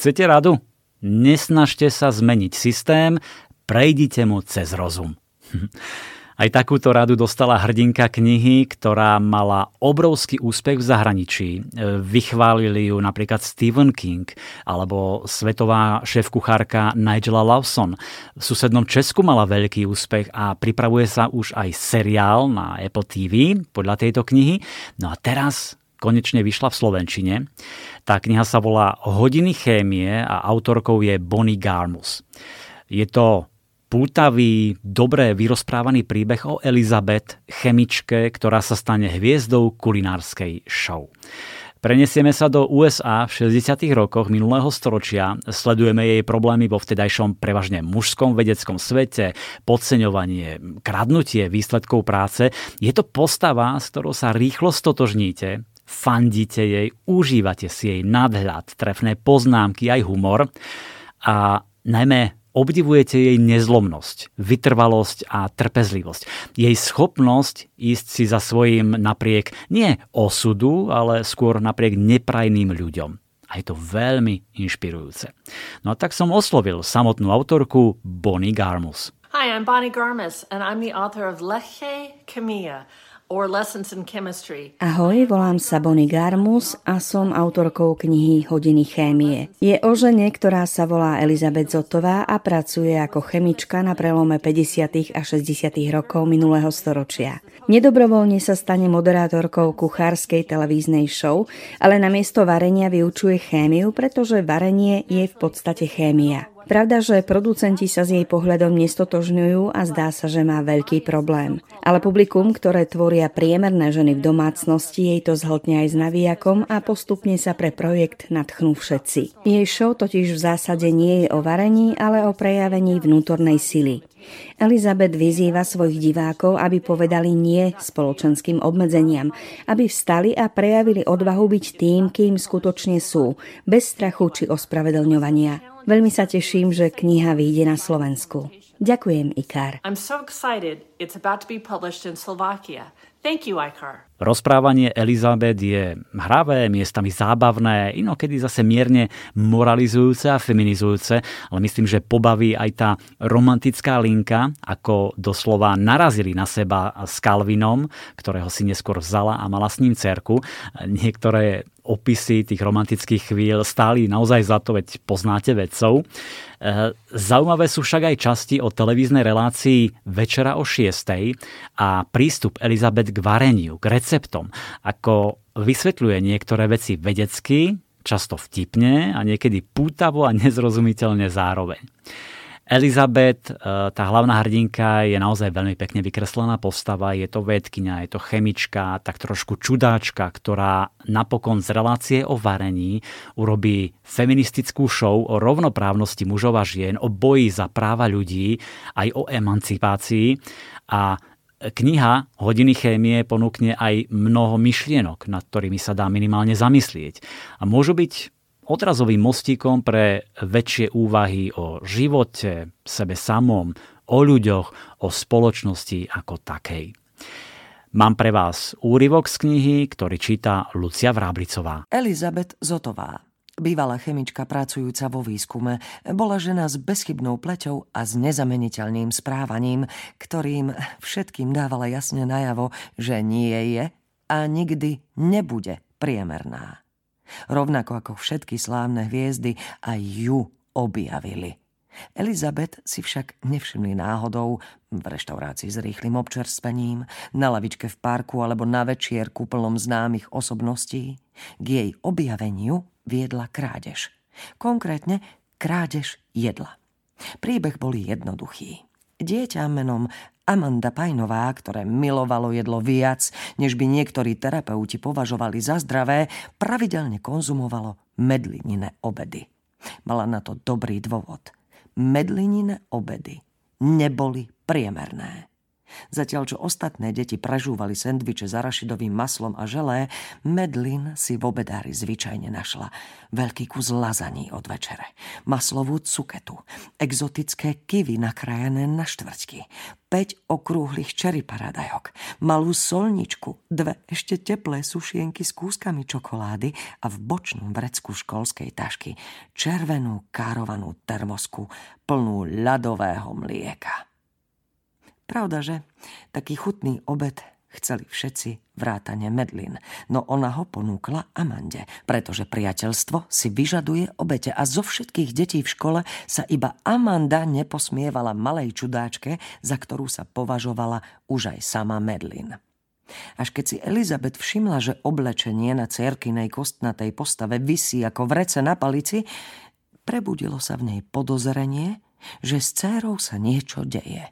Chcete radu? Nesnažte sa zmeniť systém, prejdite mu cez rozum. Aj takúto radu dostala hrdinka knihy, ktorá mala obrovský úspech v zahraničí. E, vychválili ju napríklad Stephen King alebo svetová šéf-kuchárka Nigela Lawson. V susednom Česku mala veľký úspech a pripravuje sa už aj seriál na Apple TV podľa tejto knihy. No a teraz konečne vyšla v Slovenčine. Tá kniha sa volá Hodiny chémie a autorkou je Bonnie Garmus. Je to pútavý, dobre vyrozprávaný príbeh o Elizabeth, chemičke, ktorá sa stane hviezdou kulinárskej show. Prenesieme sa do USA v 60. rokoch minulého storočia, sledujeme jej problémy vo vtedajšom prevažne mužskom vedeckom svete, podceňovanie, kradnutie výsledkov práce. Je to postava, s ktorou sa rýchlo stotožníte, fandíte jej, užívate si jej nadhľad, trefné poznámky, aj humor a najmä Obdivujete jej nezlomnosť, vytrvalosť a trpezlivosť. Jej schopnosť ísť si za svojím napriek nie osudu, ale skôr napriek neprajným ľuďom. A je to veľmi inšpirujúce. No a tak som oslovil samotnú autorku Bonnie Garmus. Hi, I'm Bonnie Garmus and I'm the author of Leche Chemia, Ahoj, volám sa Bonnie Garmus a som autorkou knihy Hodiny chémie. Je o žene, ktorá sa volá Elizabeth Zotová a pracuje ako chemička na prelome 50. a 60. rokov minulého storočia. Nedobrovoľne sa stane moderátorkou kuchárskej televíznej show, ale na miesto varenia vyučuje chémiu, pretože varenie je v podstate chémia. Pravda, že producenti sa s jej pohľadom nestotožňujú a zdá sa, že má veľký problém. Ale publikum, ktoré tvoria priemerné ženy v domácnosti, jej to zhltne aj s navijakom a postupne sa pre projekt nadchnú všetci. Jej show totiž v zásade nie je o varení, ale o prejavení vnútornej sily. Elizabeth vyzýva svojich divákov, aby povedali nie spoločenským obmedzeniam, aby vstali a prejavili odvahu byť tým, kým skutočne sú, bez strachu či ospravedlňovania. Veľmi sa teším, že kniha vyjde na Slovensku. Ďakujem, Ikar. Rozprávanie Elizabeth je hravé, miestami zábavné, inokedy zase mierne moralizujúce a feminizujúce, ale myslím, že pobaví aj tá romantická linka, ako doslova narazili na seba s Calvinom, ktorého si neskôr vzala a mala s ním cerku. Niektoré opisy tých romantických chvíľ stáli naozaj za to, veď poznáte vedcov. Eh, zaujímavé sú však aj časti o televíznej relácii Večera o 6. a prístup Elizabeth k vareniu, k receptom, ako vysvetľuje niektoré veci vedecky, často vtipne a niekedy pútavo a nezrozumiteľne zároveň. Elizabeth, eh, tá hlavná hrdinka, je naozaj veľmi pekne vykreslená postava. Je to vedkynia, je to chemička, tak trošku čudáčka, ktorá napokon z relácie o varení urobí feministickú show o rovnoprávnosti mužov a žien, o boji za práva ľudí, aj o emancipácii. A kniha Hodiny chémie ponúkne aj mnoho myšlienok, nad ktorými sa dá minimálne zamyslieť. A môžu byť odrazovým mostíkom pre väčšie úvahy o živote, sebe samom, o ľuďoch, o spoločnosti ako takej. Mám pre vás úryvok z knihy, ktorý číta Lucia Vráblicová. Elizabeth Zotová, bývalá chemička pracujúca vo výskume, bola žena s bezchybnou pleťou a s nezameniteľným správaním, ktorým všetkým dávala jasne najavo, že nie je a nikdy nebude priemerná. Rovnako ako všetky slávne hviezdy, aj ju objavili. Elizabeth si však nevšimli náhodou v reštaurácii s rýchlým občerstvením, na lavičke v parku alebo na večierku plnom známych osobností. K jej objaveniu viedla krádež. Konkrétne krádež jedla. Príbeh bol jednoduchý. Dieťa menom Amanda Pajnová, ktoré milovalo jedlo viac, než by niektorí terapeuti považovali za zdravé, pravidelne konzumovalo medlinine obedy. Mala na to dobrý dôvod. Medlinine obedy neboli priemerné. Zatiaľ, čo ostatné deti prežúvali sendviče s arašidovým maslom a želé, Medlin si v obedári zvyčajne našla veľký kus lazaní od večere, maslovú cuketu, exotické kivy nakrájané na štvrťky, 5 okrúhlych čeri paradajok, malú solničku, dve ešte teplé sušienky s kúskami čokolády a v bočnom vrecku školskej tašky červenú károvanú termosku plnú ľadového mlieka. Pravda, že taký chutný obed chceli všetci vrátane Medlin, no ona ho ponúkla Amande, pretože priateľstvo si vyžaduje obete a zo všetkých detí v škole sa iba Amanda neposmievala malej čudáčke, za ktorú sa považovala už aj sama Medlin. Až keď si Elizabeth všimla, že oblečenie na cerkinej kostnatej postave visí ako vrece na palici, prebudilo sa v nej podozrenie, že s cérou sa niečo deje.